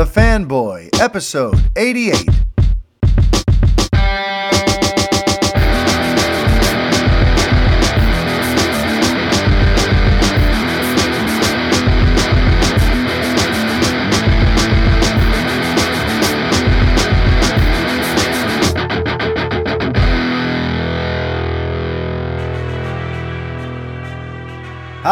The Fanboy, episode 88.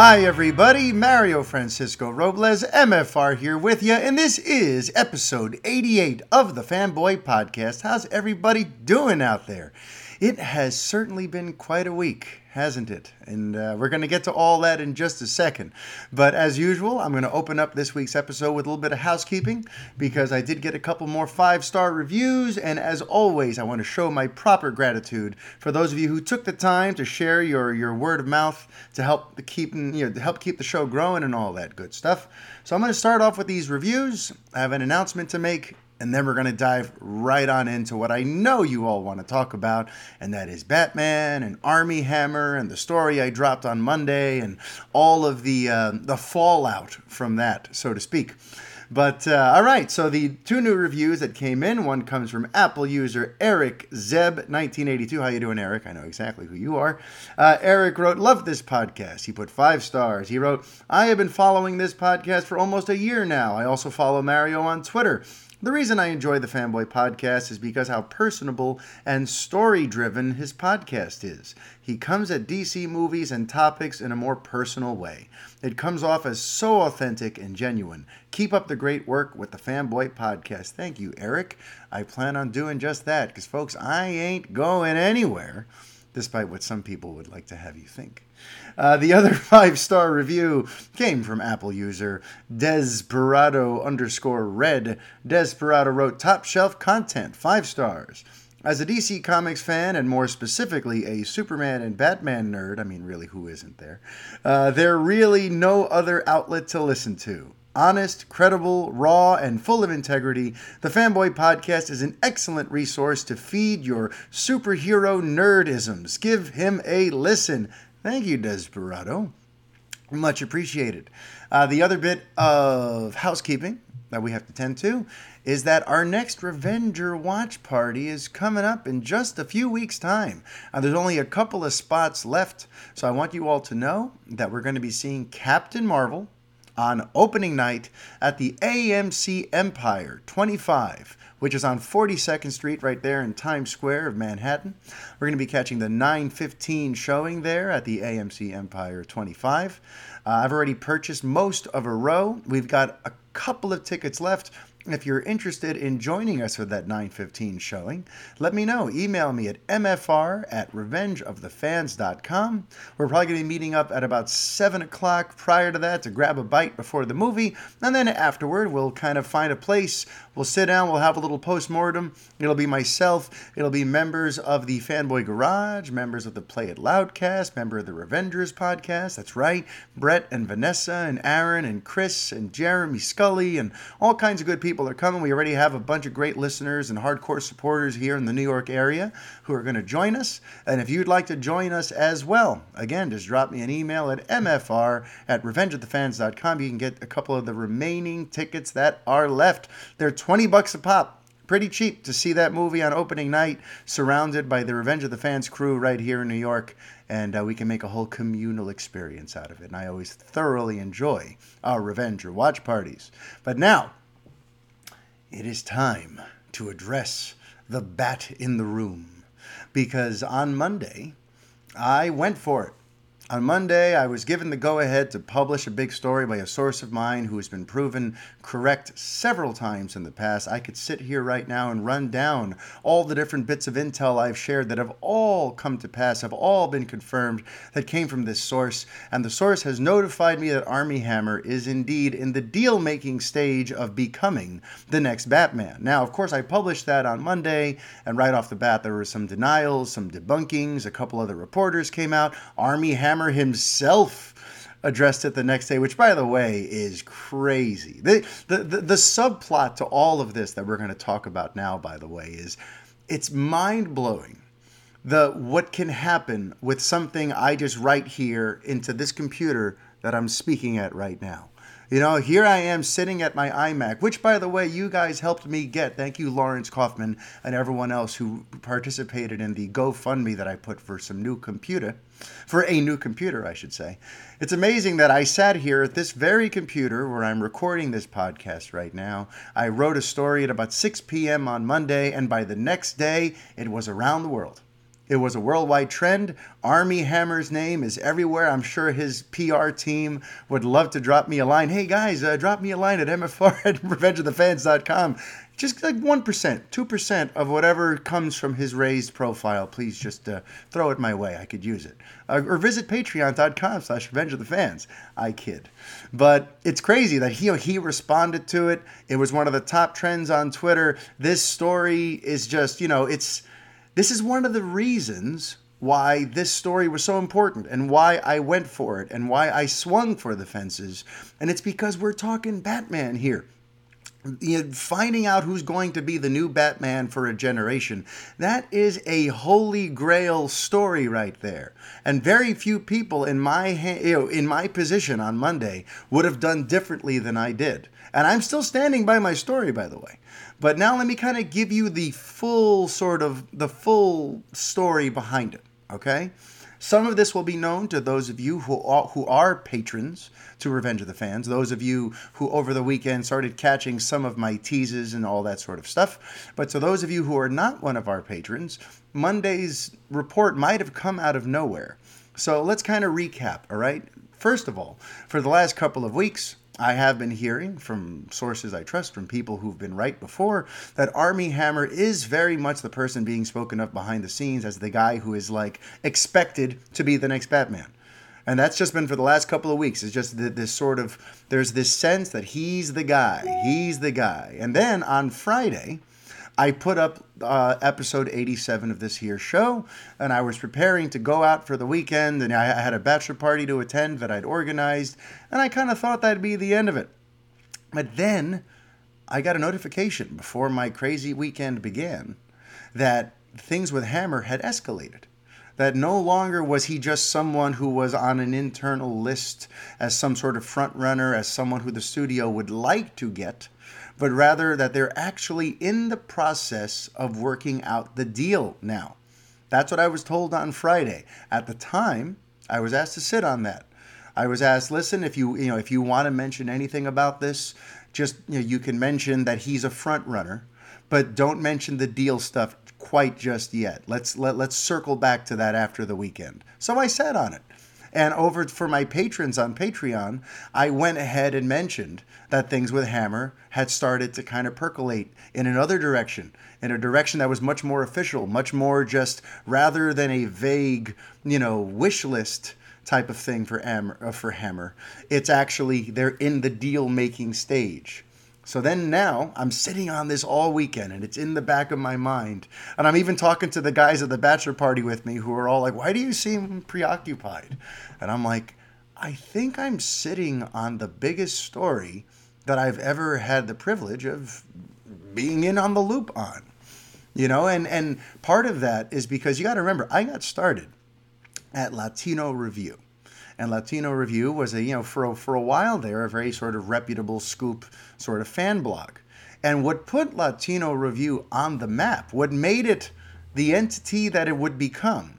Hi, everybody. Mario Francisco Robles, MFR, here with you, and this is episode 88 of the Fanboy Podcast. How's everybody doing out there? It has certainly been quite a week, hasn't it? And uh, we're going to get to all that in just a second. But as usual, I'm going to open up this week's episode with a little bit of housekeeping because I did get a couple more five star reviews. And as always, I want to show my proper gratitude for those of you who took the time to share your, your word of mouth to help the keep you know to help keep the show growing and all that good stuff. So I'm going to start off with these reviews. I have an announcement to make and then we're going to dive right on into what I know you all want to talk about, and that is Batman and Armie Hammer and the story I dropped on Monday and all of the uh, the fallout from that, so to speak. But uh, all right, so the two new reviews that came in. One comes from Apple user Eric Zeb, 1982. How you doing, Eric? I know exactly who you are. Uh, Eric wrote, "Love this podcast." He put five stars. He wrote, "I have been following this podcast for almost a year now. I also follow Mario on Twitter." The reason I enjoy the Fanboy podcast is because how personable and story driven his podcast is. He comes at DC movies and topics in a more personal way. It comes off as so authentic and genuine. Keep up the great work with the Fanboy podcast. Thank you, Eric. I plan on doing just that because, folks, I ain't going anywhere, despite what some people would like to have you think. Uh, the other five star review came from Apple user Desperado underscore red. Desperado wrote top shelf content, five stars. As a DC Comics fan, and more specifically a Superman and Batman nerd, I mean, really, who isn't there? Uh, there really no other outlet to listen to. Honest, credible, raw, and full of integrity, the Fanboy Podcast is an excellent resource to feed your superhero nerdisms. Give him a listen. Thank you, Desperado. Much appreciated. Uh, the other bit of housekeeping that we have to tend to is that our next Revenger watch party is coming up in just a few weeks' time. Uh, there's only a couple of spots left, so I want you all to know that we're going to be seeing Captain Marvel on opening night at the AMC Empire 25 which is on 42nd Street right there in Times Square of Manhattan. We're going to be catching the 9:15 showing there at the AMC Empire 25. Uh, I've already purchased most of a row. We've got a couple of tickets left. If you're interested in joining us for that 915 showing, let me know. Email me at mfr at revengeofthefans.com. We're probably going to be meeting up at about 7 o'clock prior to that to grab a bite before the movie. And then afterward, we'll kind of find a place. We'll sit down, we'll have a little post mortem. It'll be myself, it'll be members of the Fanboy Garage, members of the Play It Loudcast, member of the Revengers podcast. That's right. Brett and Vanessa and Aaron and Chris and Jeremy Scully and all kinds of good people are coming. We already have a bunch of great listeners and hardcore supporters here in the New York area who are going to join us. And if you'd like to join us as well, again, just drop me an email at mfr at revengeofthefans.com. You can get a couple of the remaining tickets that are left. They're 20 bucks a pop pretty cheap to see that movie on opening night, surrounded by the Revenge of the Fans crew right here in New York, and uh, we can make a whole communal experience out of it. And I always thoroughly enjoy our Revenger watch parties. But now, it is time to address the bat in the room, because on Monday, I went for it. On Monday, I was given the go ahead to publish a big story by a source of mine who has been proven correct several times in the past. I could sit here right now and run down all the different bits of intel I've shared that have all come to pass, have all been confirmed, that came from this source. And the source has notified me that Armie Hammer is indeed in the deal making stage of becoming the next Batman. Now, of course, I published that on Monday, and right off the bat, there were some denials, some debunkings. A couple other reporters came out. Armie Hammer himself addressed it the next day, which, by the way, is crazy. The, the, the, the subplot to all of this that we're going to talk about now, by the way, is it's mind blowing. The what can happen with something I just write here into this computer that I'm speaking at right now. You know, here I am sitting at my iMac, which, by the way, you guys helped me get. Thank you, Lawrence Kaufman, and everyone else who participated in the GoFundMe that I put for some new computer, for a new computer, I should say. It's amazing that I sat here at this very computer where I'm recording this podcast right now. I wrote a story at about 6 p.m. on Monday, and by the next day, it was around the world. It was a worldwide trend. Armie Hammer's name is everywhere. I'm sure his PR team would love to drop me a line. Hey guys, uh, drop me a line at mfr at revengeofthefans.com. Just like 1%, 2% of whatever comes from his raised profile, please just uh, throw it my way. I could use it. Uh, or visit patreon.com slash revengeofthefans. I kid. But it's crazy that he, he responded to it. It was one of the top trends on Twitter. This story is just, you know, it's this is one of the reasons why this story was so important and why I went for it and why I swung for the fences. And it's because we're talking Batman here. You know, finding out who's going to be the new Batman for a generation, that is a holy grail story right there. And very few people in my you know, in my position on Monday would have done differently than I did. And I'm still standing by my story, by the way. But now let me kind of give you the full sort of the full story behind it, okay? Some of this will be known to those of you who are, who are patrons to Revenge of the Fans, those of you who over the weekend started catching some of my teases and all that sort of stuff. But to those of you who are not one of our patrons, Monday's report might have come out of nowhere. So let's kind of recap, all right? First of all, for the last couple of weeks, I have been hearing from sources I trust, from people who've been right before, that Armie Hammer is very much the person being spoken of behind the scenes as the guy who is like expected to be the next Batman. And that's just been for the last couple of weeks. It's just this sort of, there's this sense that he's the guy, he's the guy. And then on Friday, I put up uh, episode 87 of this here show, and I was preparing to go out for the weekend, and I had a bachelor party to attend that I'd organized, and I kind of thought that'd be the end of it. But then I got a notification before my crazy weekend began that things with Hammer had escalated. That no longer was he just someone who was on an internal list as some sort of front runner, as someone who the studio would like to get but rather that they're actually in the process of working out the deal now. That's what I was told on Friday. At the time, I was asked to sit on that. I was asked, listen, if you you know if you want to mention anything about this, just you, know, you can mention that he's a front runner, but don't mention the deal stuff quite just yet. Let's let, let's circle back to that after the weekend. So I sat on it. And over for my patrons on Patreon, I went ahead and mentioned that things with Hammer had started to kind of percolate in another direction, in a direction that was much more official, much more just rather than a vague, you know, wish list type of thing for Hammer. Uh, for Hammer, it's actually they're in the deal making stage. So then now I'm sitting on this all weekend and it's in the back of my mind. And I'm even talking to the guys at the bachelor party with me who are all like, Why do you seem preoccupied? And I'm like, I think I'm sitting on the biggest story that I've ever had the privilege of being in on the loop on. You know, and, and part of that is because you got to remember, I got started at Latino Review and Latino Review was a you know for a, for a while there a very sort of reputable scoop sort of fan blog. And what put Latino Review on the map, what made it the entity that it would become,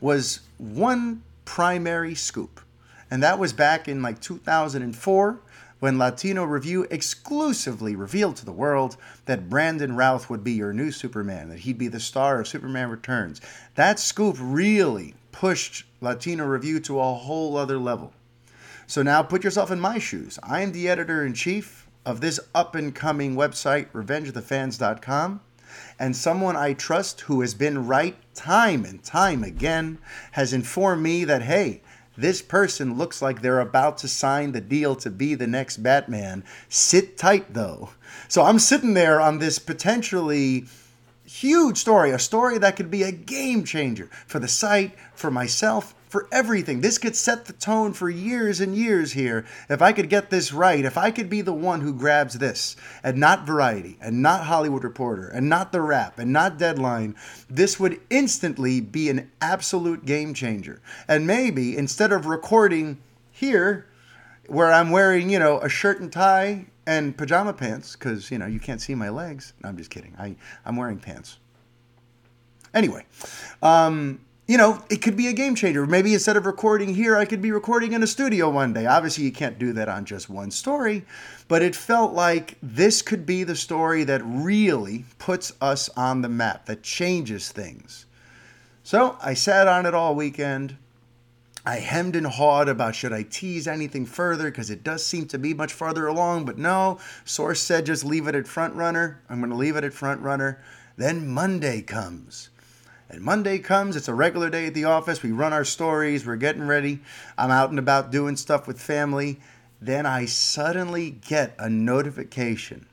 was one primary scoop. And that was back in like 2004 when Latino Review exclusively revealed to the world that Brandon Routh would be your new Superman, that he'd be the star of Superman Returns. That scoop really pushed Latino Review to a whole other level. So now put yourself in my shoes. I am the editor in chief of this up and coming website, revengeofthefans.com. And someone I trust who has been right time and time again has informed me that, hey, this person looks like they're about to sign the deal to be the next Batman. Sit tight, though. So I'm sitting there on this potentially huge story, a story that could be a game changer for the site, for myself, for everything. This could set the tone for years and years here. If I could get this right, if I could be the one who grabs this, and not Variety, and not Hollywood Reporter, and not The Wrap, and not Deadline, this would instantly be an absolute game changer. And maybe instead of recording here, where I'm wearing, you know, a shirt and tie and pajama pants because, you know, you can't see my legs. No, I'm just kidding. I, I'm wearing pants. Anyway, um, you know, it could be a game changer. Maybe instead of recording here, I could be recording in a studio one day. Obviously, you can't do that on just one story, but it felt like this could be the story that really puts us on the map, that changes things. So I sat on it all weekend. I hemmed and hawed about should I tease anything further because it does seem to be much farther along, but no. Source said just leave it at front runner. I'm going to leave it at front runner. Then Monday comes. And Monday comes, it's a regular day at the office. We run our stories, we're getting ready. I'm out and about doing stuff with family. Then I suddenly get a notification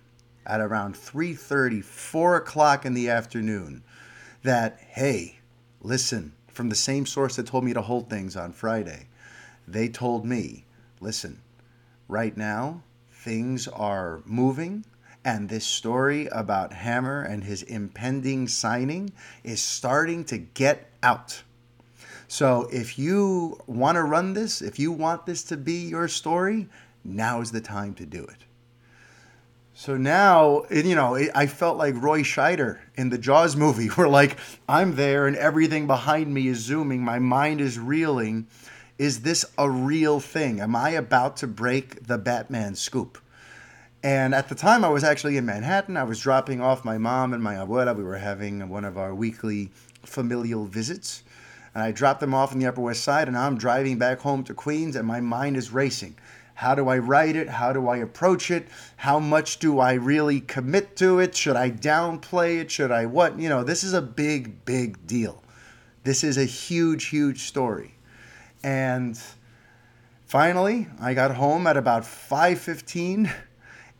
at around 3:30, 4 o'clock in the afternoon that, hey, listen, from the same source that told me to hold things on Friday. They told me, listen, right now things are moving and this story about Hammer and his impending signing is starting to get out. So if you want to run this, if you want this to be your story, now is the time to do it. So now, you know, I felt like Roy Scheider in the Jaws movie, where like I'm there and everything behind me is zooming, my mind is reeling. Is this a real thing? Am I about to break the Batman scoop? And at the time, I was actually in Manhattan. I was dropping off my mom and my abuela. We were having one of our weekly familial visits. And I dropped them off in the Upper West Side, and I'm driving back home to Queens, and my mind is racing. How do I write it? How do I approach it? How much do I really commit to it? Should I downplay it? Should I what? You know, this is a big, big deal. This is a huge, huge story. And finally, I got home at about 5:15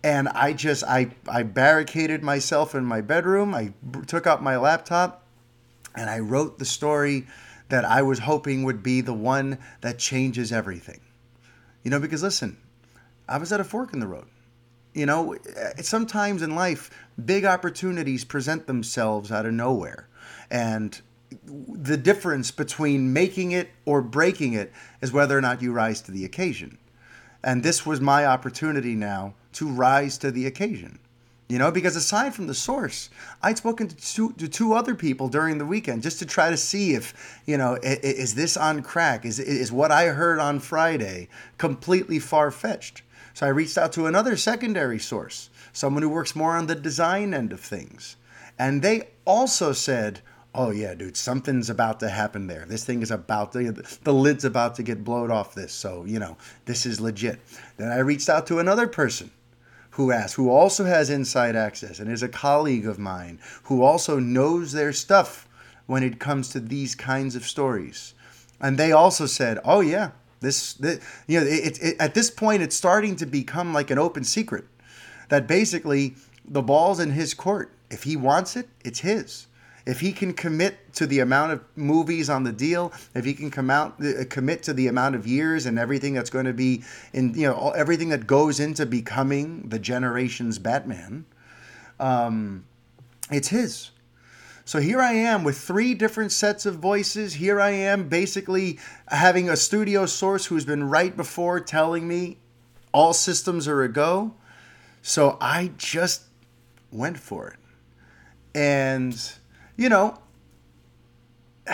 and I just I I barricaded myself in my bedroom. I took out my laptop and I wrote the story that I was hoping would be the one that changes everything. You know, because listen, I was at a fork in the road. You know, eh, sometimes in life, big opportunities present themselves out of nowhere. And the difference between making it or breaking it is whether or not you rise to the occasion. And this was my opportunity now to rise to the occasion. You know, because aside from the source, I'd spoken to two, to two other people during the weekend just to try to see if, you know, is this on crack? Is, is what I heard on Friday completely far fetched? So I reached out to another secondary source, someone who works more on the design end of things. And they also said, oh yeah, dude, something's about to happen there. This thing is about to, the lid's about to get blown off this. So, you know, this is legit. Then I reached out to another person who asked, who also has inside access and is a colleague of mine, who also knows their stuff when it comes to these kinds of stories. And they also said, "Oh yeah, this, this you know, it, it, at this point, it's starting to become like an open secret that basically the ball's in his court. If he wants it, it's his." If he can commit to the amount of movies on the deal, if he can come out uh, commit to the amount of years and everything that's going to be in you know everything that goes into becoming the generation's Batman, um, it's his. So here I am with three different sets of voices. Here I am basically having a studio source who's been right before telling me all systems are a go. So I just went for it. And you know,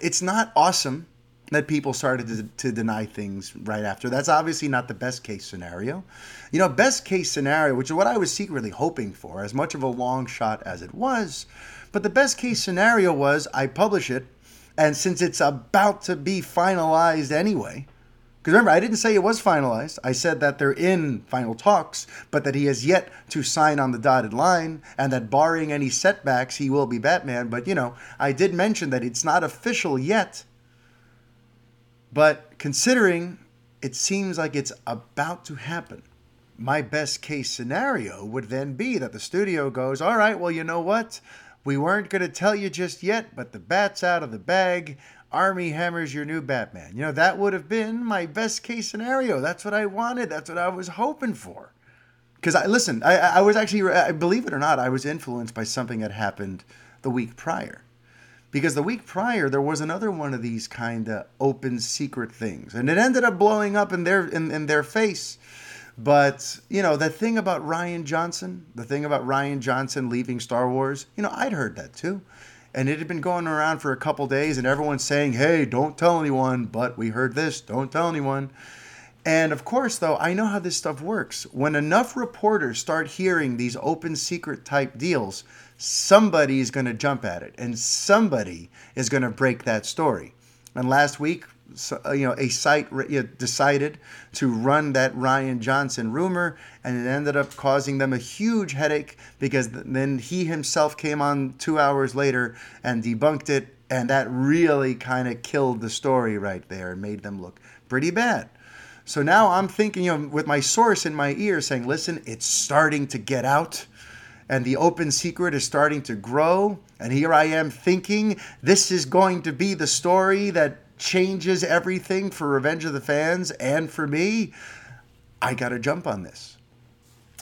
it's not awesome that people started to, to, deny things right after. That's obviously not the best case scenario. You know, best case scenario, which is what I was secretly hoping for, as much of a long shot as it was, but the best case scenario was I publish it, and since it's about to be finalized anyway, because remember, I didn't say it was finalized. I said that they're in final talks, but that he has yet to sign on the dotted line, and that barring any setbacks, he will be Batman. But, you know, I did mention that it's not official yet. But considering it seems like it's about to happen, my best case scenario would then be that the studio goes, all right, well, you know what? We weren't going to tell you just yet, but the bat's out of the bag. Armie Hammer's your new Batman. You know, that would have been my best case scenario. That's what I wanted. That's what I was hoping for. Because I listen, I, I was actually, I believe it or not, I was influenced by something that happened the week prior. because the week prior there was another one of these kind of open secret things and it ended up blowing up in their in, in their face but you know the thing about Rian Johnson the thing about Rian Johnson leaving Star Wars you know I'd heard that too and it had been going around for a couple days and everyone's saying hey don't tell anyone but we heard this don't tell anyone and of course, though, I know how this stuff works. When enough reporters start hearing these open secret type deals, somebody is going to jump at it and somebody is going to break that story. And last week, Uh, you know, a site decided to run that Rian Johnson rumor, and it ended up causing them a huge headache because then he himself came on two hours later and debunked it, and that really kind of killed the story right there and made them look pretty bad. So now I'm thinking, you know, with my source in my ear saying, listen, it's starting to get out and the open secret is starting to grow. And here I am thinking this is going to be the story that changes everything for Revenge of the Fans and for me. I got to jump on this.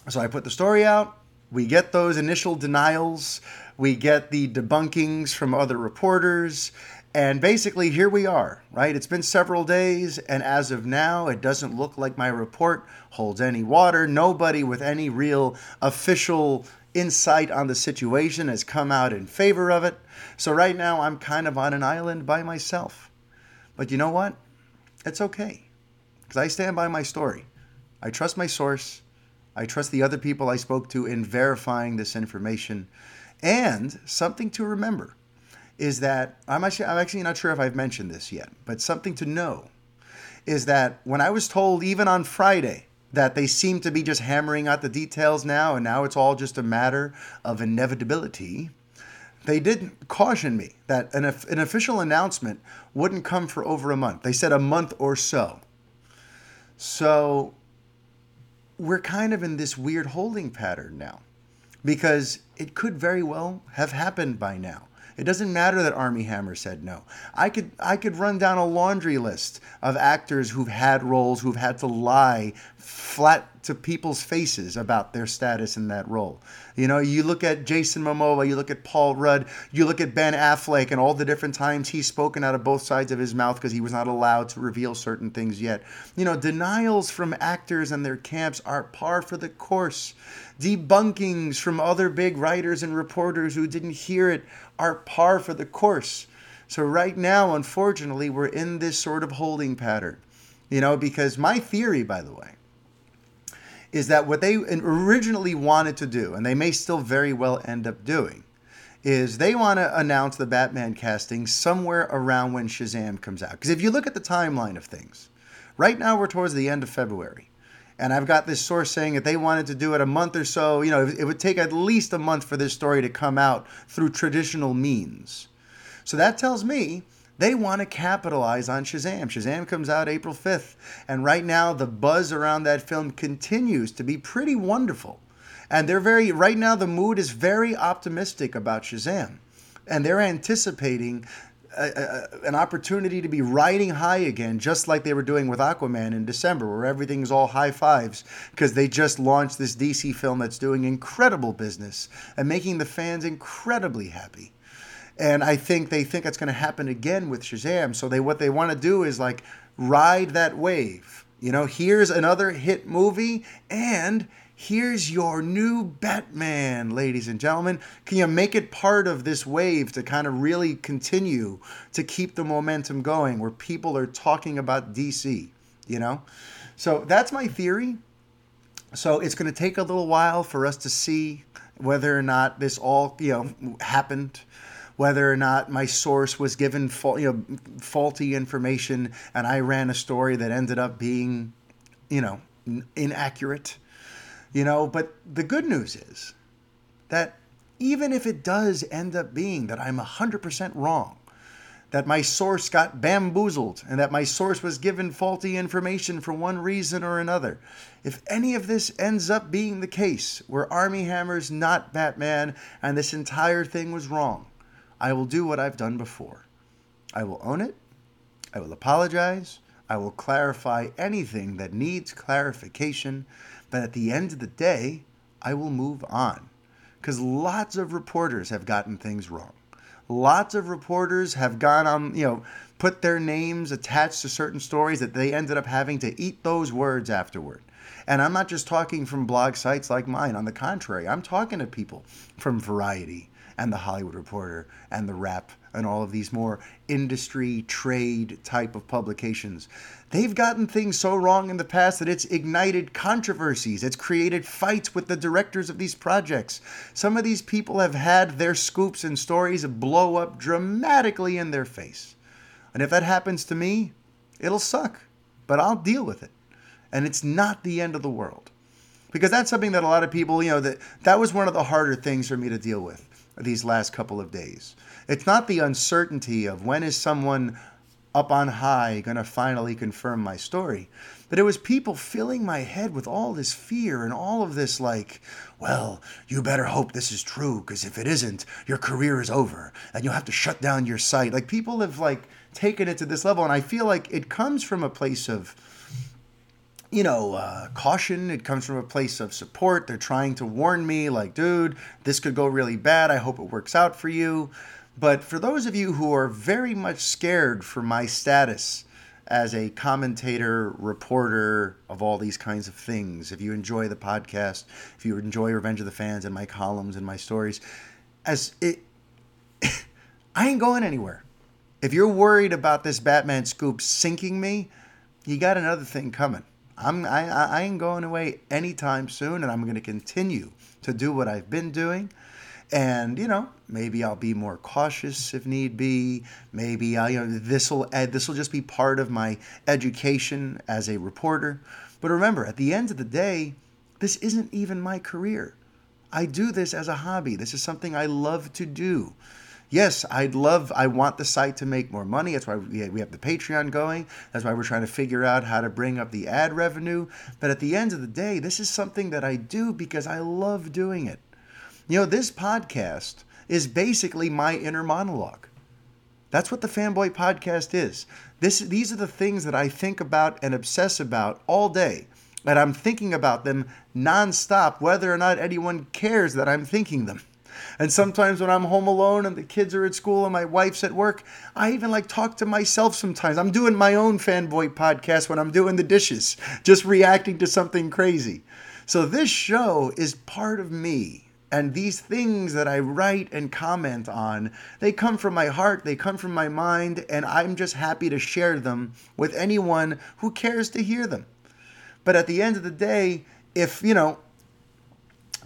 So I put the story out. We get those initial denials. We get the debunkings from other reporters. And basically, here we are, right? It's been several days, and as of now, it doesn't look like my report holds any water. Nobody with any real official insight on the situation has come out in favor of it. So, right now, I'm kind of on an island by myself. But you know what? It's okay, because I stand by my story. I trust my source, I trust the other people I spoke to in verifying this information. And something to remember is that I'm actually I'm actually not sure if I've mentioned this yet, but something to know is that when I was told even on Friday that they seem to be just hammering out the details now and now it's all just a matter of inevitability, they didn't caution me that an, an official announcement wouldn't come for over a month. They said a month or so. So we're kind of in this weird holding pattern now because it could very well have happened by now. It doesn't matter that Armie Hammer said no. I could I could run down a laundry list of actors who've had roles who've had to lie flat to people's faces about their status in that role. You know, you look at Jason Momoa, you look at Paul Rudd, you look at Ben Affleck and all the different times he's spoken out of both sides of his mouth because he was not allowed to reveal certain things yet. You know, denials from actors and their camps are par for the course. Debunkings from other big writers and reporters who didn't hear it are par for the course. So right now, unfortunately, we're in this sort of holding pattern. You know, because my theory, by the way, is that what they originally wanted to do, and they may still very well end up doing, is they want to announce the Batman casting somewhere around when Shazam comes out. Because if you look at the timeline of things, right now we're towards the end of February. And I've got this source saying that they wanted to do it a month or so. You know, it would take at least a month for this story to come out through traditional means. So that tells me they want to capitalize on Shazam. Shazam comes out April 5th. And right now, the buzz around that film continues to be pretty wonderful. And they're very, right now, the mood is very optimistic about Shazam. And they're anticipating a, a, an opportunity to be riding high again, just like they were doing with Aquaman in December, where everything's all high fives because they just launched this DC film that's doing incredible business and making the fans incredibly happy. And I think they think it's going to happen again with Shazam. So they what they want to do is like ride that wave. You know, here's another hit movie and Here's your new Batman, ladies and gentlemen. Can you make it part of this wave to kind of really continue to keep the momentum going where people are talking about DC, you know? So that's my theory. So it's going to take a little while for us to see whether or not this all, you know, happened whether or not my source was given fa- you know, faulty information and I ran a story that ended up being, you know, inaccurate. You know, but the good news is that even if it does end up being that I'm 100% wrong, that my source got bamboozled and that my source was given faulty information for one reason or another. If any of this ends up being the case, where Armie Hammer's not Batman and this entire thing was wrong, I will do what I've done before. I will own it. I will apologize. I will clarify anything that needs clarification. But at the end of the day, I will move on. Because lots of reporters have gotten things wrong. Lots of reporters have gone on, you know, put their names attached to certain stories that they ended up having to eat those words afterward. And I'm not just talking from blog sites like mine. On the contrary, I'm talking to people from Variety and The Hollywood Reporter and The Wrap and all of these more industry trade type of publications. They've gotten things so wrong in the past that it's ignited controversies. It's created fights with the directors of these projects. Some of these people have had their scoops and stories blow up dramatically in their face. And if that happens to me, it'll suck, but I'll deal with it. And it's not the end of the world. Because that's something that a lot of people, you know, that that was one of the harder things for me to deal with these last couple of days. It's not the uncertainty of when is someone up on high going to finally confirm my story, but it was people filling my head with all this fear and all of this, like, well, you better hope this is true, because if it isn't, your career is over and you'll have to shut down your site. Like, people have, like, taken it to this level, and I feel like it comes from a place of you know, uh, caution. It comes from a place of support. They're trying to warn me, like, dude, this could go really bad. I hope it works out for you. But for those of you who are very much scared for my status as a commentator, reporter of all these kinds of things, if you enjoy the podcast, if you enjoy Revenge of the Fans and my columns and my stories, as it, I ain't going anywhere. If you're worried about this Batman scoop sinking me, you got another thing coming. I'm I, I ain't going away anytime soon, and I'm going to continue to do what I've been doing. And you know, maybe I'll be more cautious if need be. Maybe I, you know, this will eh, this will just be part of my education as a reporter. But remember, at the end of the day, this isn't even my career. I do this as a hobby. This is something I love to do yes, I'd love, I want the site to make more money. That's why we have the Patreon going. That's why we're trying to figure out how to bring up the ad revenue. But at the end of the day, this is something that I do because I love doing it. You know, this podcast is basically my inner monologue. That's what the Fanboy Podcast is. This, these are the things that I think about and obsess about all day. And I'm thinking about them nonstop, whether or not anyone cares that I'm thinking them. And sometimes when I'm home alone and the kids are at school and my wife's at work, I even like talk to myself sometimes. I'm doing my own fanboy podcast when I'm doing the dishes, just reacting to something crazy. So this show is part of me. And these things that I write and comment on, they come from my heart, they come from my mind, and I'm just happy to share them with anyone who cares to hear them. But at the end of the day, if, you know,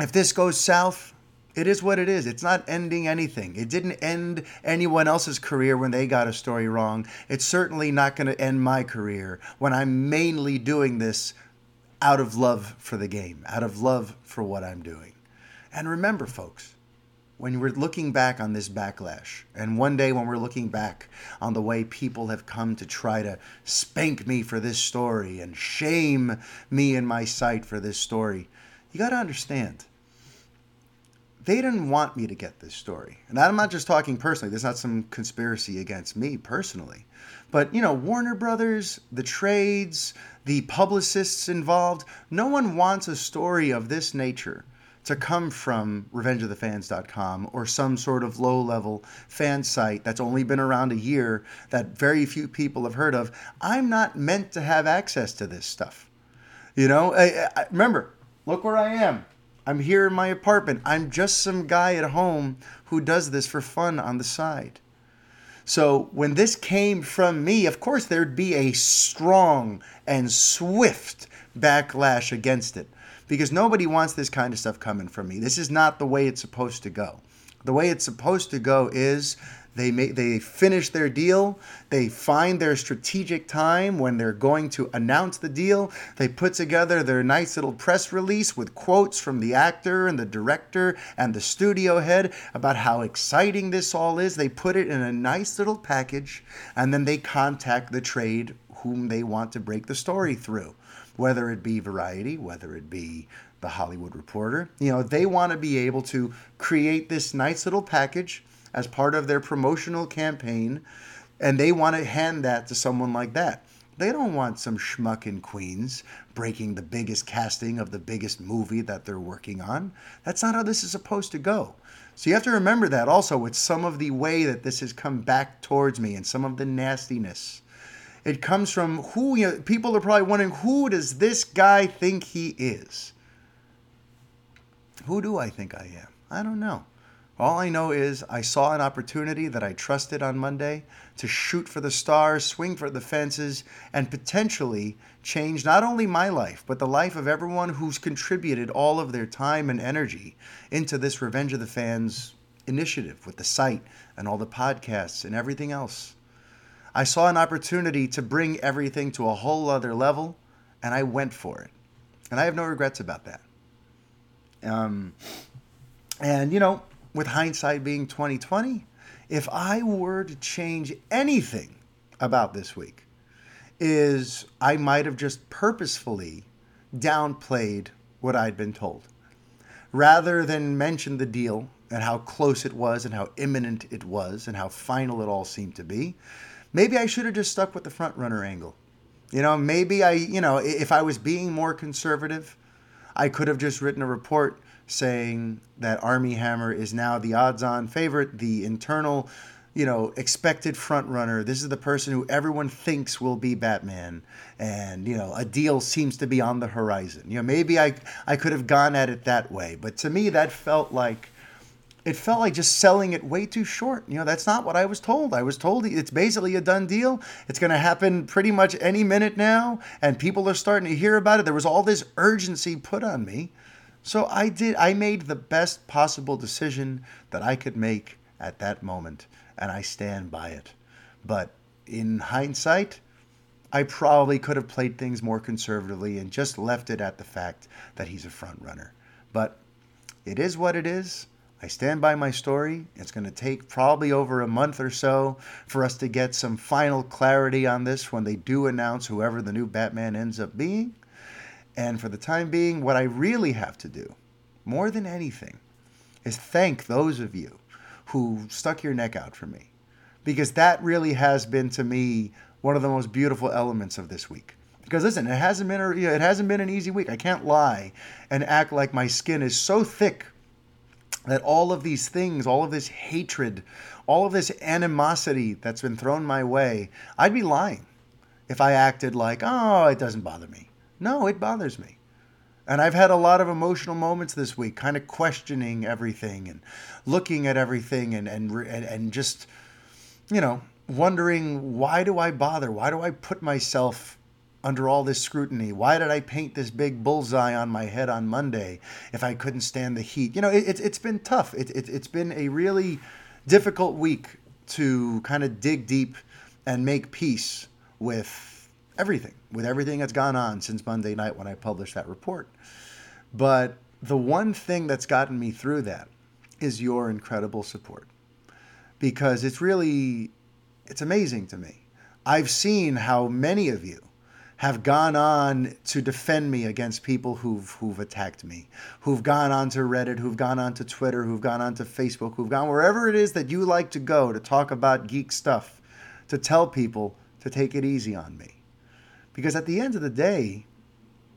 if this goes south, it is what it is. It's not ending anything. It didn't end anyone else's career when they got a story wrong. It's certainly not going to end my career when I'm mainly doing this out of love for the game, out of love for what I'm doing. And remember, folks, when we're looking back on this backlash, and one day when we're looking back on the way people have come to try to spank me for this story and shame me and my site for this story, you got to understand they didn't want me to get this story. And I'm not just talking personally. There's not some conspiracy against me personally. But, you know, Warner Brothers, the trades, the publicists involved, no one wants a story of this nature to come from revengeofthefans.com or some sort of low level fan site that's only been around a year that very few people have heard of. I'm not meant to have access to this stuff. You know, I, I, remember, look where I am. I'm here in my apartment. I'm just some guy at home who does this for fun on the side. So when this came from me, of course, there'd be a strong and swift backlash against it because nobody wants this kind of stuff coming from me. This is not the way it's supposed to go. The way it's supposed to go is they make they finish their deal. They find their strategic time when they're going to announce the deal. They put together their nice little press release with quotes from the actor and the director and the studio head about how exciting this all is. They put it in a nice little package and then they contact the trade whom they want to break the story through, whether it be Variety, whether it be the Hollywood Reporter. You know, they want to be able to create this nice little package as part of their promotional campaign, and they want to hand that to someone like that. They don't want some schmuck in Queens breaking the biggest casting of the biggest movie that they're working on. That's not how this is supposed to go. So you have to remember that also with some of the way that this has come back towards me and some of the nastiness. It comes from who you know, people are probably wondering who does this guy think he is? Who do I think I am? I don't know. All I know is I saw an opportunity that I trusted on Monday to shoot for the stars, swing for the fences, and potentially change not only my life, but the life of everyone who's contributed all of their time and energy into this Revenge of the Fans initiative with the site and all the podcasts and everything else. I saw an opportunity to bring everything to a whole other level, and I went for it. And I have no regrets about that. Um, and, you know, with hindsight being 2020, if I were to change anything about this week, is I might have just purposefully downplayed what I'd been told. Rather than mention the deal and how close it was and how imminent it was and how final it all seemed to be, maybe I should have just stuck with the front runner angle. You know, maybe I, you know, if I was being more conservative, I could have just written a report saying that Armie Hammer is now the odds-on favorite, the internal, you know, expected front runner. This is the person who everyone thinks will be Batman, and you know, a deal seems to be on the horizon. You know, maybe I I could have gone at it that way, but to me, that felt like it felt like just selling it way too short. You know, that's not what I was told. I was told it's basically a done deal. It's going to happen pretty much any minute now, and people are starting to hear about it. There was all this urgency put on me. So I did I made the best possible decision that I could make at that moment, and I stand by it. But in hindsight, I probably could have played things more conservatively and just left it at the fact that he's a front runner. But it is what it is. I stand by my story. It's going to take probably over a month or so for us to get some final clarity on this when they do announce whoever the new Batman ends up being. And for the time being, what I really have to do, more than anything, is thank those of you who stuck your neck out for me. Because that really has been to me one of the most beautiful elements of this week. Because listen, it hasn't been a, it hasn't been an easy week. I can't lie and act like my skin is so thick that all of these things, all of this hatred, all of this animosity that's been thrown my way, I'd be lying if I acted like, oh, it doesn't bother me. No, it bothers me. And I've had a lot of emotional moments this week, kind of questioning everything and looking at everything and, and, and, and just, you know, wondering why do I bother? Why do I put myself under all this scrutiny? Why did I paint this big bullseye on my head on Monday if I couldn't stand the heat? You know, it, it, it's been tough. It, it, it's been a really difficult week to kind of dig deep and make peace with everything, with everything that's gone on since Monday night when I published that report. But the one thing that's gotten me through that is your incredible support. Because it's really it's amazing to me. I've seen how many of you have gone on to defend me against people who've who've attacked me, who've gone on to Reddit, who've gone on to Twitter, who've gone on to Facebook, who've gone wherever it is that you like to go to talk about geek stuff, to tell people to take it easy on me. Because at the end of the day,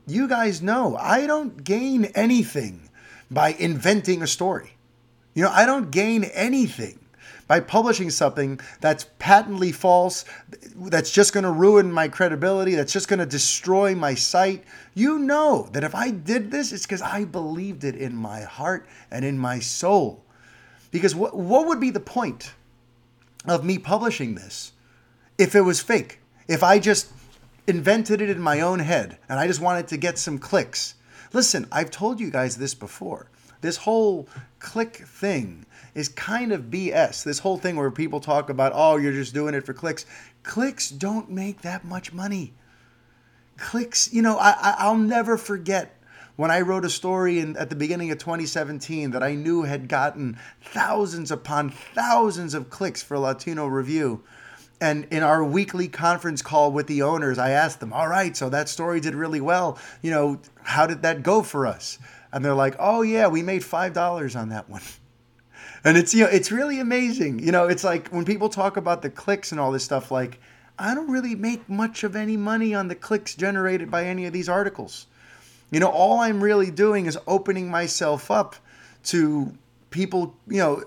you guys know I don't gain anything by inventing a story. You know, I don't gain anything by publishing something that's patently false, that's just going to ruin my credibility, that's just going to destroy my site. You know that if I did this, it's because I believed it in my heart and in my soul. Because what, what would be the point of me publishing this if it was fake? If I just invented it in my own head and I just wanted to get some clicks. Listen, I've told you guys this before. This whole click thing is kind of BS. This whole thing where people talk about, oh, you're just doing it for clicks. Clicks don't make that much money. Clicks, you know, I, I, will never forget when I wrote a story in, at the beginning of 2017 that I knew had gotten thousands upon thousands of clicks for Latino Review and in our weekly conference call with the owners, I asked them, all right, so that story did really well. You know, how did that go for us? And they're like, oh, yeah, we made $5 on that one. And it's, you know, it's really amazing. You know, it's like when people talk about the clicks and all this stuff, like, I don't really make much of any money on the clicks generated by any of these articles. You know, all I'm really doing is opening myself up to people, you know,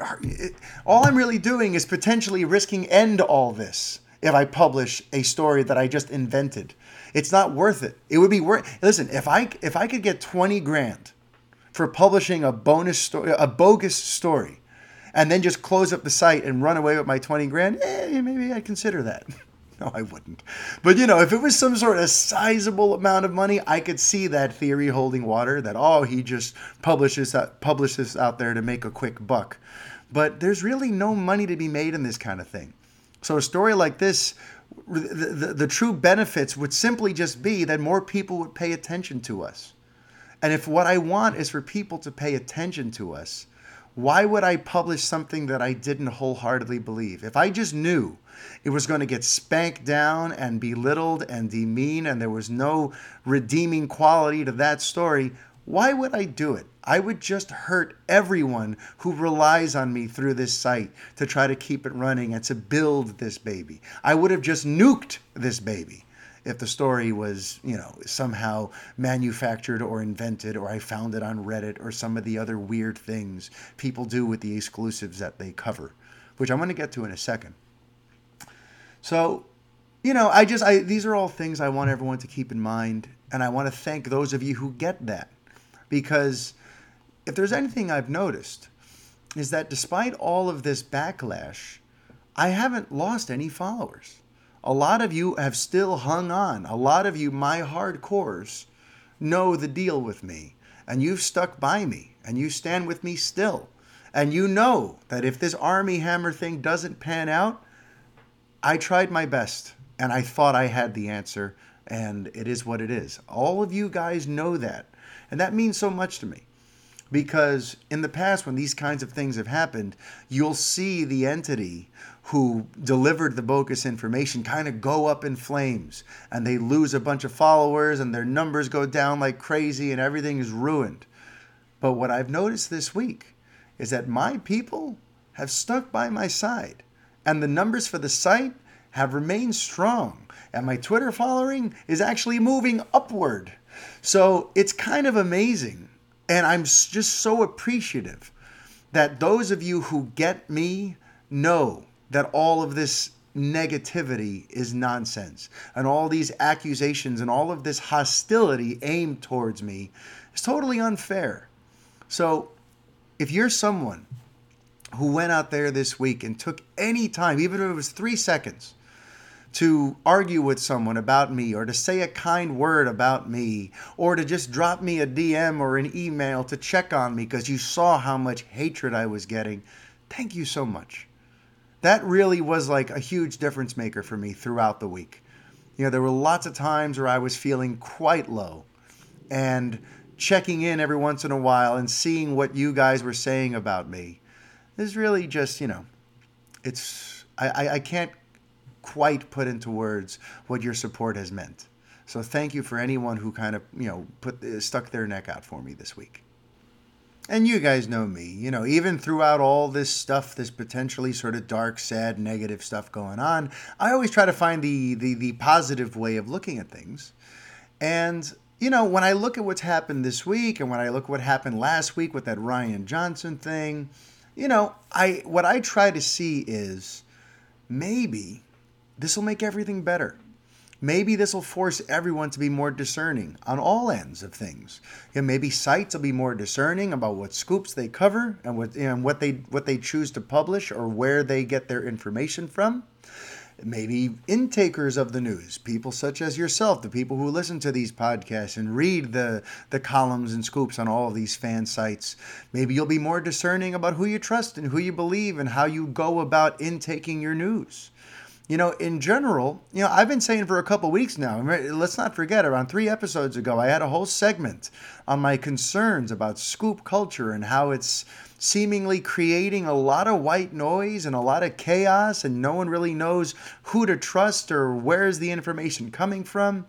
all I'm really doing is potentially risking end all this if I publish a story that I just invented. It's not worth it. It would be worth Listen, if I if I could get 20 grand for publishing a bonus story, a bogus story, and then just close up the site and run away with my 20 grand, eh, maybe I'd consider that. No, I wouldn't. But you know, if it was some sort of sizable amount of money, I could see that theory holding water. That oh, he just publishes that publishes out there to make a quick buck. But there's really no money to be made in this kind of thing. So a story like this, the, the, the true benefits would simply just be that more people would pay attention to us. And if what I want is for people to pay attention to us, why would I publish something that I didn't wholeheartedly believe? If I just knew it was going to get spanked down and belittled and demeaned and there was no redeeming quality to that story, why would I do it? I would just hurt everyone who relies on me through this site to try to keep it running and to build this baby. I would have just nuked this baby if the story was, you know, somehow manufactured or invented, or I found it on Reddit or some of the other weird things people do with the exclusives that they cover, which I'm going to get to in a second. So, you know, I just, I, these are all things I want everyone to keep in mind. And I want to thank those of you who get that. Because if there's anything I've noticed, is that despite all of this backlash, I haven't lost any followers a lot of you have still hung on. A lot of you, my hardcores, know the deal with me. And you've stuck by me. And you stand with me still. And you know that if this Armie Hammer thing doesn't pan out, I tried my best. And I thought I had the answer. And it is what it is. All of you guys know that. And that means so much to me because in the past when these kinds of things have happened you'll see the entity who delivered the bogus information kind of go up in flames and they lose a bunch of followers and their numbers go down like crazy and everything is ruined. But what I've noticed this week is that my people have stuck by my side and the numbers for the site have remained strong and my Twitter following is actually moving upward. So it's kind of amazing and I'm just so appreciative that those of you who get me know that all of this negativity is nonsense. And all these accusations and all of this hostility aimed towards me is totally unfair. So if you're someone who went out there this week and took any time, even if it was three seconds, to argue with someone about me or to say a kind word about me or to just drop me a DM or an email to check on me because you saw how much hatred I was getting, thank you so much that really was like a huge difference maker for me throughout the week. You know, there were lots of times where I was feeling quite low and checking in every once in a while and seeing what you guys were saying about me is really just, you know, it's, I, I can't quite put into words what your support has meant. So thank you for anyone who kind of, you know, put uh, stuck their neck out for me this week and you guys know me, you know, even throughout all this stuff, this potentially sort of dark, sad, negative stuff going on, I always try to find the the, the positive way of looking at things. And you know, when I look at what's happened this week and when I look at what happened last week with that Rian Johnson thing, you know, I what I try to see is maybe this will make everything better. Maybe this will force everyone to be more discerning on all ends of things. And maybe sites will be more discerning about what scoops they cover and what and what they what they choose to publish or where they get their information from. Maybe intakers of the news, people such as yourself, the people who listen to these podcasts and read the, the columns and scoops on all of these fan sites. Maybe you'll be more discerning about who you trust and who you believe and how you go about intaking your news you know, in general, you know, I've been saying for a couple weeks now, let's not forget, around three episodes ago, I had a whole segment on my concerns about scoop culture and how it's seemingly creating a lot of white noise and a lot of chaos, and no one really knows who to trust or where's the information coming from.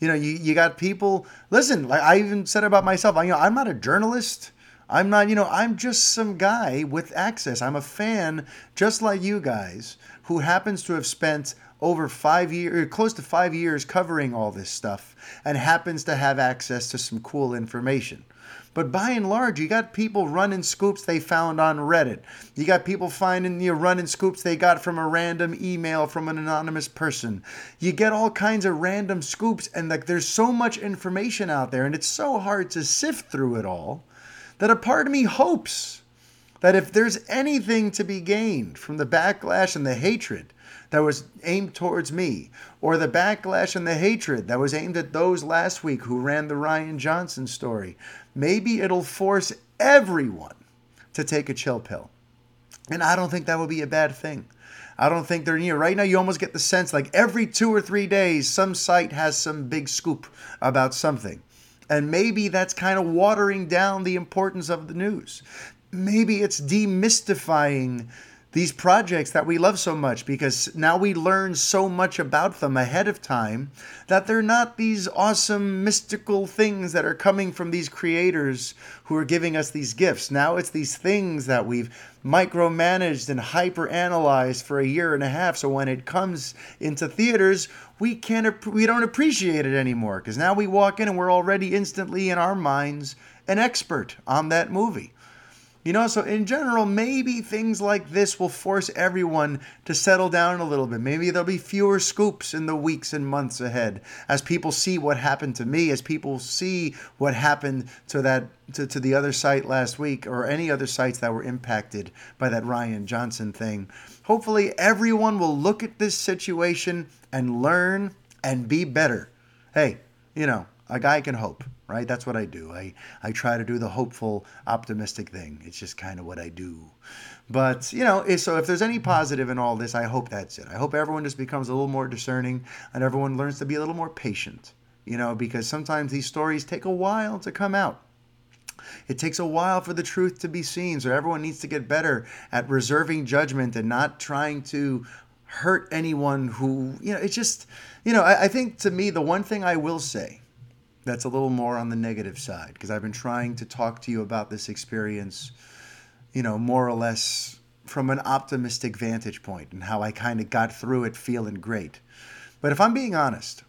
You know, you, you got people, listen, like I even said about myself, I, you know, I'm not a journalist. I'm not, you know, I'm just some guy with access. I'm a fan, just like you guys, who happens to have spent over five years, close to five years covering all this stuff and happens to have access to some cool information. But by and large, you got people running scoops they found on Reddit. You got people finding you know, running scoops they got from a random email from an anonymous person. You get all kinds of random scoops, and like there's so much information out there, and it's so hard to sift through it all that a part of me hopes that if there's anything to be gained from the backlash and the hatred that was aimed towards me, or the backlash and the hatred that was aimed at those last week who ran the Rian Johnson story, maybe it'll force everyone to take a chill pill. And I don't think that would be a bad thing. I don't think they're, near. right now you almost get the sense like every two or three days, some site has some big scoop about something. And maybe that's kind of watering down the importance of the news. Maybe it's demystifying these projects that we love so much because now we learn so much about them ahead of time that they're not these awesome mystical things that are coming from these creators who are giving us these gifts. Now it's these things that we've micromanaged and hyperanalyzed for a year and a half so when it comes into theaters we can't we don't appreciate it anymore because now we walk in and we're already instantly in our minds an expert on that movie. You know, so in general, maybe things like this will force everyone to settle down a little bit. Maybe there'll be fewer scoops in the weeks and months ahead as people see what happened to me, as people see what happened to that to, to the other site last week or any other sites that were impacted by that Rian Johnson thing. Hopefully everyone will look at this situation and learn and be better. Hey, you know, a guy can hope right? That's what I do. I, I try to do the hopeful, optimistic thing. It's just kind of what I do. But, you know, so if there's any positive in all this, I hope that's it. I hope everyone just becomes a little more discerning and everyone learns to be a little more patient, you know, because sometimes these stories take a while to come out. It takes a while for the truth to be seen. So everyone needs to get better at reserving judgment and not trying to hurt anyone who, you know, it's just, you know, I, I think to me, the one thing I will say that's a little more on the negative side because I've been trying to talk to you about this experience, you know, more or less from an optimistic vantage point and how I kind of got through it feeling great. But if I'm being honest,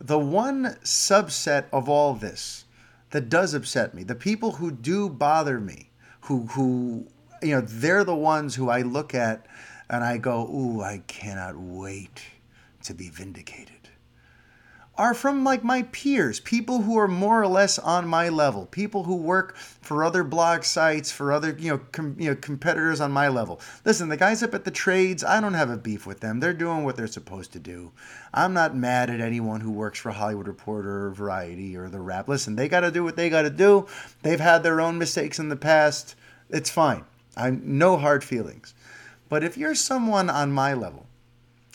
the one subset of all this that does upset me, the people who do bother me, who who you know, they're the ones who I look at and I go, "Ooh, I cannot wait to be vindicated." Are from like my peers, people who are more or less on my level, people who work for other blog sites, for other you know com, you know competitors on my level. Listen, the guys up at the trades, I don't have a beef with them. They're doing what they're supposed to do. I'm not mad at anyone who works for Hollywood Reporter or Variety or The Wrap. Listen, they got to do what they got to do. They've had their own mistakes in the past. It's fine. I'm no hard feelings. But if you're someone on my level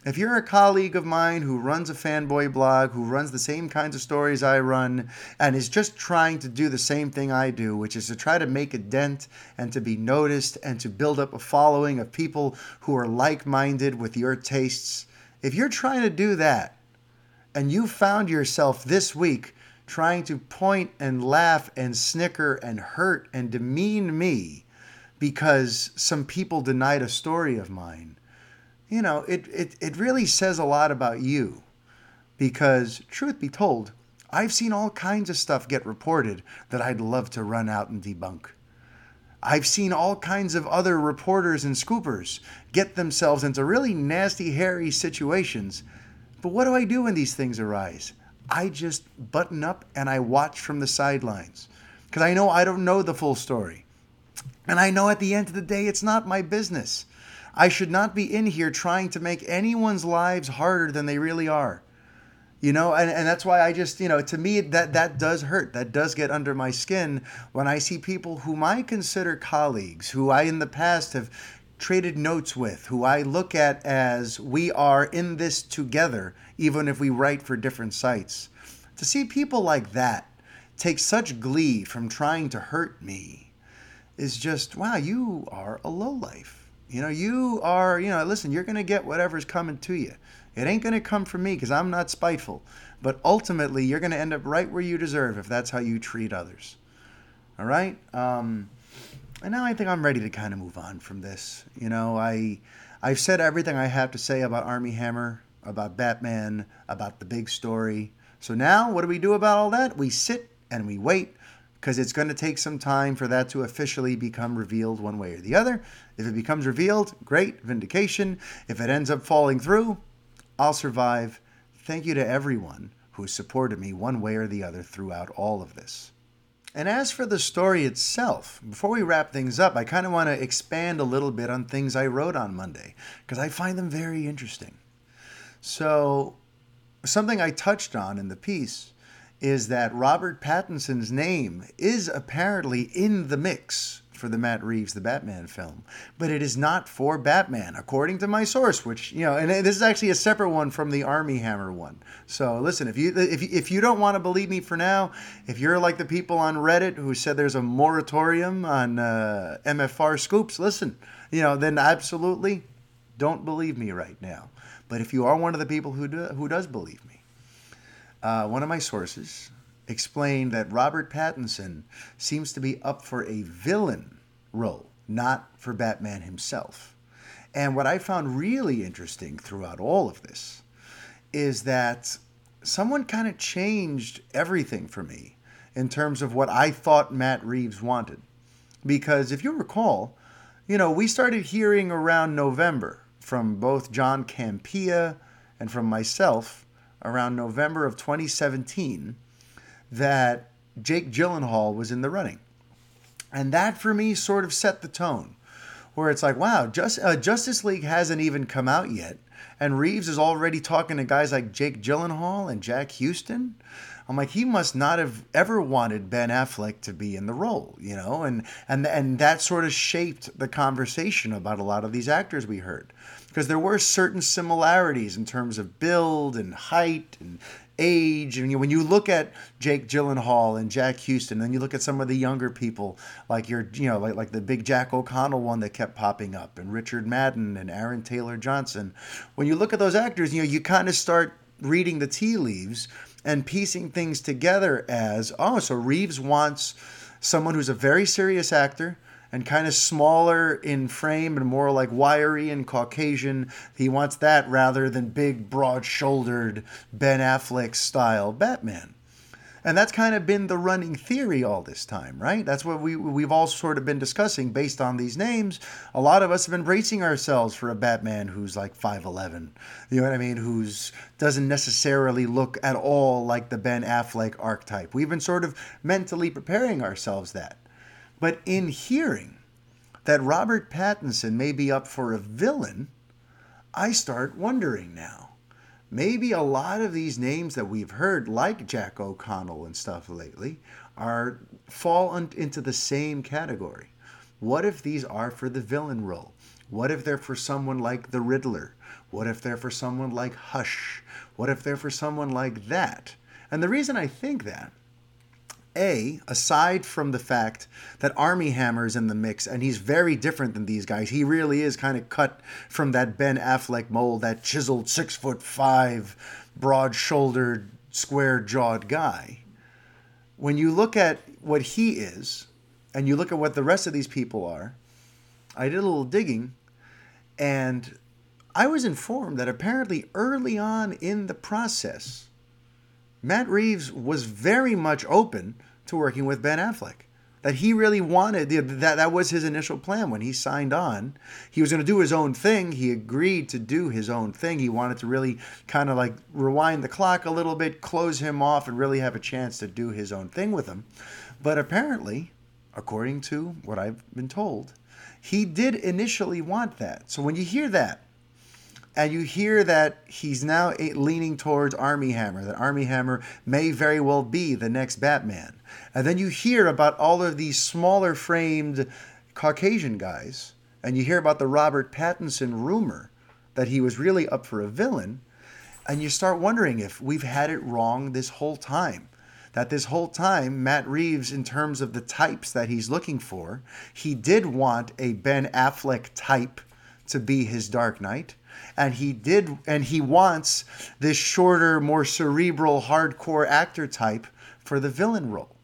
if you're a colleague of mine who runs a fanboy blog, who runs the same kinds of stories I run, and is just trying to do the same thing I do, which is to try to make a dent and to be noticed and to build up a following of people who are like minded with your tastes, if you're trying to do that and you found yourself this week trying to point and laugh and snicker and hurt and demean me because some people denied a story of mine, you know, it, it, it really says a lot about you because, truth be told, I've seen all kinds of stuff get reported that I'd love to run out and debunk. I've seen all kinds of other reporters and scoopers get themselves into really nasty, hairy situations. But what do I do when these things arise? I just button up and I watch from the sidelines because I know I don't know the full story. And I know at the end of the day, it's not my business. I should not be in here trying to make anyone's lives harder than they really are. You know, and, and that's why I just, you know, to me that that does hurt. That does get under my skin when I see people whom I consider colleagues, who I in the past have traded notes with, who I look at as we are in this together, even if we write for different sites. To see people like that take such glee from trying to hurt me is just, wow, you are a lowlife. You know, you are, you know, listen, you're going to get whatever's coming to you. It ain't going to come from me because I'm not spiteful. But ultimately, you're going to end up right where you deserve if that's how you treat others. All right. Um, and now I think I'm ready to kind of move on from this. You know, I I've said everything I have to say about Armie Hammer, about Batman, about the big story. So now, what do we do about all that? We sit and we wait because it's going to take some time for that to officially become revealed one way or the other. If it becomes revealed, great, vindication. If it ends up falling through, I'll survive. Thank you to everyone who supported me one way or the other throughout all of this. And as for the story itself, before we wrap things up, I kind of want to expand a little bit on things I wrote on Monday because I find them very interesting. So, something I touched on in the piece is that Robert Pattinson's name is apparently in the mix for the Matt Reeves the Batman film, but it is not for Batman, according to my source. Which you know, and this is actually a separate one from the Armie Hammer one. So listen, if you if if you don't want to believe me for now, if you're like the people on Reddit who said there's a moratorium on uh, MFR scoops, listen, you know, then absolutely don't believe me right now. But if you are one of the people who do, who does believe me, uh, one of my sources explained that Robert Pattinson seems to be up for a villain role, not for Batman himself. And what I found really interesting throughout all of this is that someone kind of changed everything for me in terms of what I thought Matt Reeves wanted. Because if you recall, you know, we started hearing around November from both John Campea and from myself around November of 2017 that Jake Gyllenhaal was in the running. And that for me sort of set the tone where it's like, wow, just, uh, Justice League hasn't even come out yet. And Reeves is already talking to guys like Jake Gyllenhaal and Jack Huston. I'm like, he must not have ever wanted Ben Affleck to be in the role, you know, and and and that sort of shaped the conversation about a lot of these actors we heard, because there were certain similarities in terms of build and height and age. And you, when you look at Jake Gyllenhaal and Jack Huston, then you look at some of the younger people, like your, you know, like like the big Jack O'Connell one that kept popping up, and Richard Madden and Aaron Taylor Johnson. When you look at those actors, you know, you kind of start reading the tea leaves and piecing things together as, oh, so Reeves wants someone who's a very serious actor and kind of smaller in frame and more like wiry and Caucasian. He wants that rather than big, broad shouldered Ben Affleck style Batman. And that's kind of been the running theory all this time, right? That's what we, we've all sort of been discussing based on these names. A lot of us have been bracing ourselves for a Batman who's like 5'11. You know what I mean? Who's doesn't necessarily look at all like the Ben Affleck archetype. We've been sort of mentally preparing ourselves that. But in hearing that Robert Pattinson may be up for a villain, I start wondering now. Maybe a lot of these names that we've heard, like Jack O'Connell and stuff lately, are fall into the same category. What if these are for the villain role? What if they're for someone like the Riddler? What if they're for someone like Hush? What if they're for someone like that? And the reason I think that a, aside from the fact that Armie Hammer's in the mix and he's very different than these guys, he really is kind of cut from that Ben Affleck mold, that chiseled six foot five, broad shouldered, square jawed guy. When you look at what he is and you look at what the rest of these people are, I did a little digging and I was informed that apparently early on in the process, Matt Reeves was very much open to working with Ben Affleck. That he really wanted that that was his initial plan when he signed on. He was going to do his own thing. He agreed to do his own thing. He wanted to really kind of like rewind the clock a little bit, close him off, and really have a chance to do his own thing with him. But apparently, according to what I've been told, he did initially want that. So when you hear that, and you hear that he's now leaning towards Armie Hammer, that Armie Hammer may very well be the next Batman. And then you hear about all of these smaller framed Caucasian guys, and you hear about the Robert Pattinson rumor that he was really up for a villain, and you start wondering if we've had it wrong this whole time. That this whole time, Matt Reeves, in terms of the types that he's looking for, he did want a Ben Affleck type to be his Dark Knight and he did and he wants this shorter more cerebral hardcore actor type for the villain role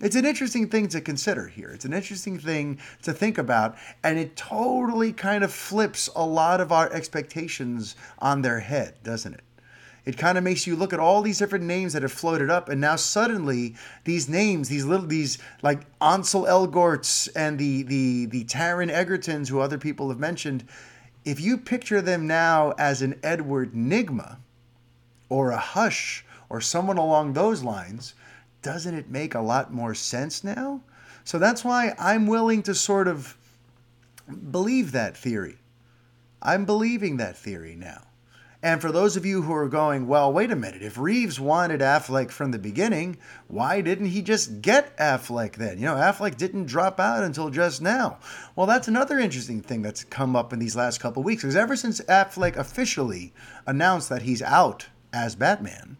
It's an interesting thing to consider here. It's an interesting thing to think about, and it totally kind of flips a lot of our expectations on their head, doesn't it? It kind of makes you look at all these different names that have floated up, and now suddenly these names, these little, these like Ansel Elgorts and the the the Taron Egertons, who other people have mentioned, if you picture them now as an Edward Nygma or a Hush, or someone along those lines, doesn't it make a lot more sense now? So that's why I'm willing to sort of believe that theory. I'm believing that theory now. And for those of you who are going, well, wait a minute, if Reeves wanted Affleck from the beginning, why didn't he just get Affleck then? You know, Affleck didn't drop out until just now. Well, that's another interesting thing that's come up in these last couple weeks. Because ever since Affleck officially announced that he's out as Batman,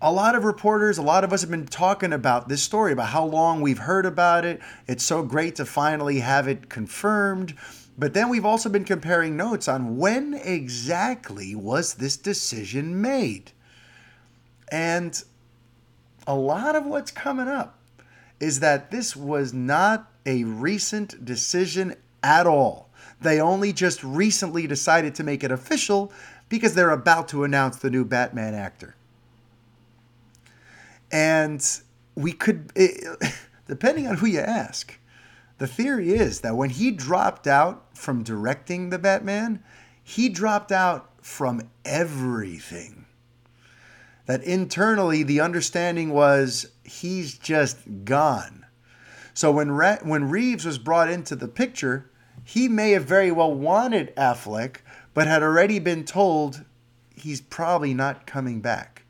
a lot of reporters, a lot of us have been talking about this story, about how long we've heard about it. It's so great to finally have it confirmed. But then we've also been comparing notes on when exactly was this decision made. And a lot of what's coming up is that this was not a recent decision at all. They only just recently decided to make it official because they're about to announce the new Batman actor. And we could, depending on who you ask, the theory is that when he dropped out from directing the Batman, he dropped out from everything. That internally, the understanding was he's just gone. So when Re- when Reeves was brought into the picture, he may have very well wanted Affleck, but had already been told he's probably not coming back.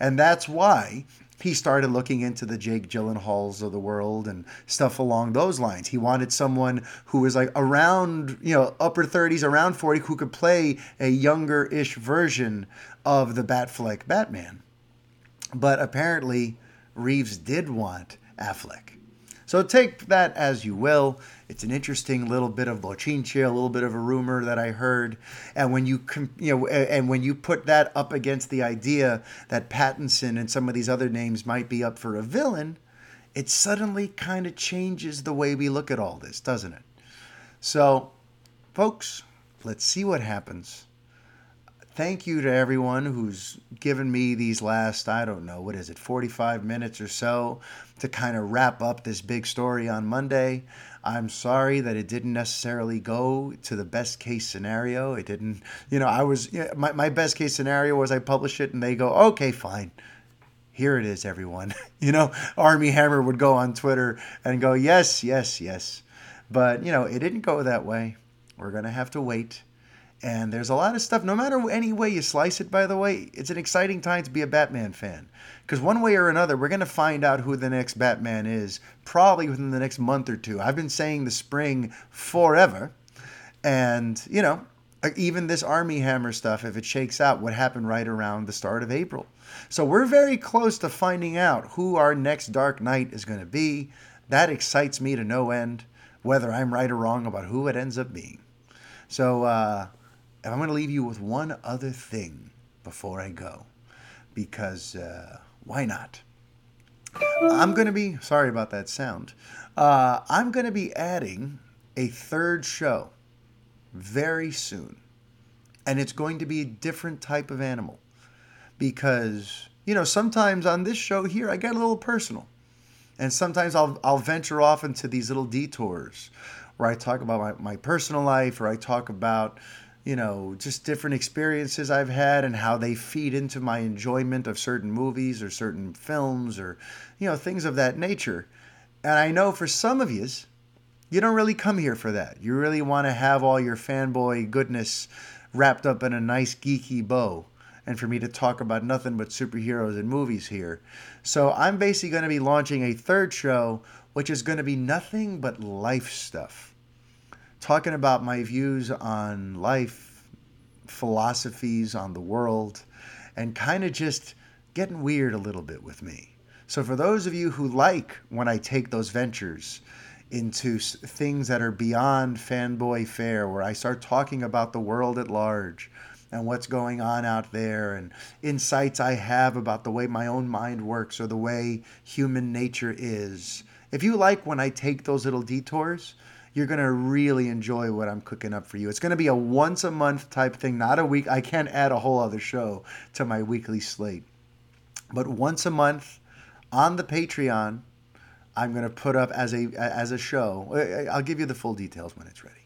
And that's why he started looking into the Jake Gyllenhaals of the world and stuff along those lines. He wanted someone who was like around, you know, upper 30s, around 40, who could play a younger ish version of the Batfleck Batman. But apparently, Reeves did want Affleck. So take that as you will. It's an interesting little bit of bochinche, a little bit of a rumor that I heard. And when you you know, and when you put that up against the idea that Pattinson and some of these other names might be up for a villain, it suddenly kind of changes the way we look at all this, doesn't it? So, folks, let's see what happens thank you to everyone who's given me these last, I don't know, what is it, 45 minutes or so to kind of wrap up this big story on Monday. I'm sorry that it didn't necessarily go to the best case scenario. It didn't, you know, I was, my, my best case scenario was I publish it and they go, okay, fine. Here it is, everyone. you know, Armie Hammer would go on Twitter and go, yes, yes, yes. But, you know, it didn't go that way. We're going to have to wait and there's a lot of stuff, no matter any way you slice it, by the way, it's an exciting time to be a Batman fan. Because one way or another, we're going to find out who the next Batman is probably within the next month or two. I've been saying the spring forever. And, you know, even this Armie Hammer stuff, if it shakes out, would happen right around the start of April. So we're very close to finding out who our next Dark Knight is going to be. That excites me to no end, whether I'm right or wrong about who it ends up being. So, uh, I'm going to leave you with one other thing before I go, because uh, why not? I'm going to be, sorry about that sound, uh, I'm going to be adding a third show very soon. And it's going to be a different type of animal. Because, you know, sometimes on this show here, I get a little personal. And sometimes I'll, I'll venture off into these little detours where I talk about my, my personal life or I talk about, you know, just different experiences I've had and how they feed into my enjoyment of certain movies or certain films or, you know, things of that nature. And I know for some of yous, you don't really come here for that. You really want to have all your fanboy goodness wrapped up in a nice geeky bow and for me to talk about nothing but superheroes and movies here. So I'm basically going to be launching a third show, which is going to be nothing but life stuff talking about my views on life, philosophies on the world, and kind of just getting weird a little bit with me. So, for those of you who like when I take those ventures into things that are beyond fanboy fare, where I start talking about the world at large, and what's going on out there and insights I have about the way my own mind works or the way human nature is. If you like when I take those little detours, you're going to really enjoy what I'm cooking up for you. It's going to be a once a month type thing, not a week. I can't add a whole other show to my weekly slate. But once a month on the Patreon, I'm going to put up as a as a show. I'll give you the full details when it's ready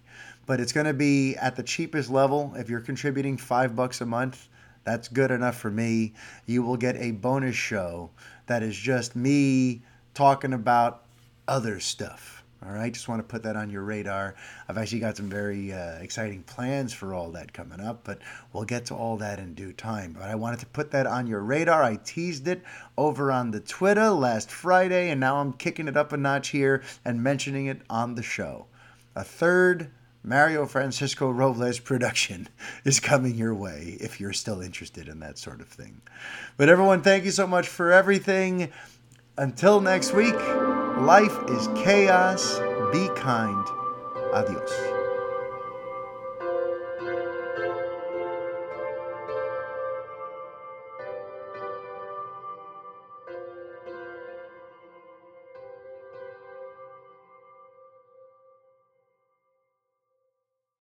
but it's going to be at the cheapest level. If you're contributing five bucks a month, that's good enough for me. You will get a bonus show that is just me talking about other stuff. All right, just want to put that on your radar. I've actually got some very uh, exciting plans for all that coming up, but we'll get to all that in due time. But I wanted to put that on your radar. I teased it over on the Twitter last Friday, and now I'm kicking it up a notch here and mentioning it on the show. A third Mario Francisco Robles production is coming your way if you're still interested in that sort of thing. But everyone, thank you so much for everything. Until next week, life is chaos. Be kind. Adios.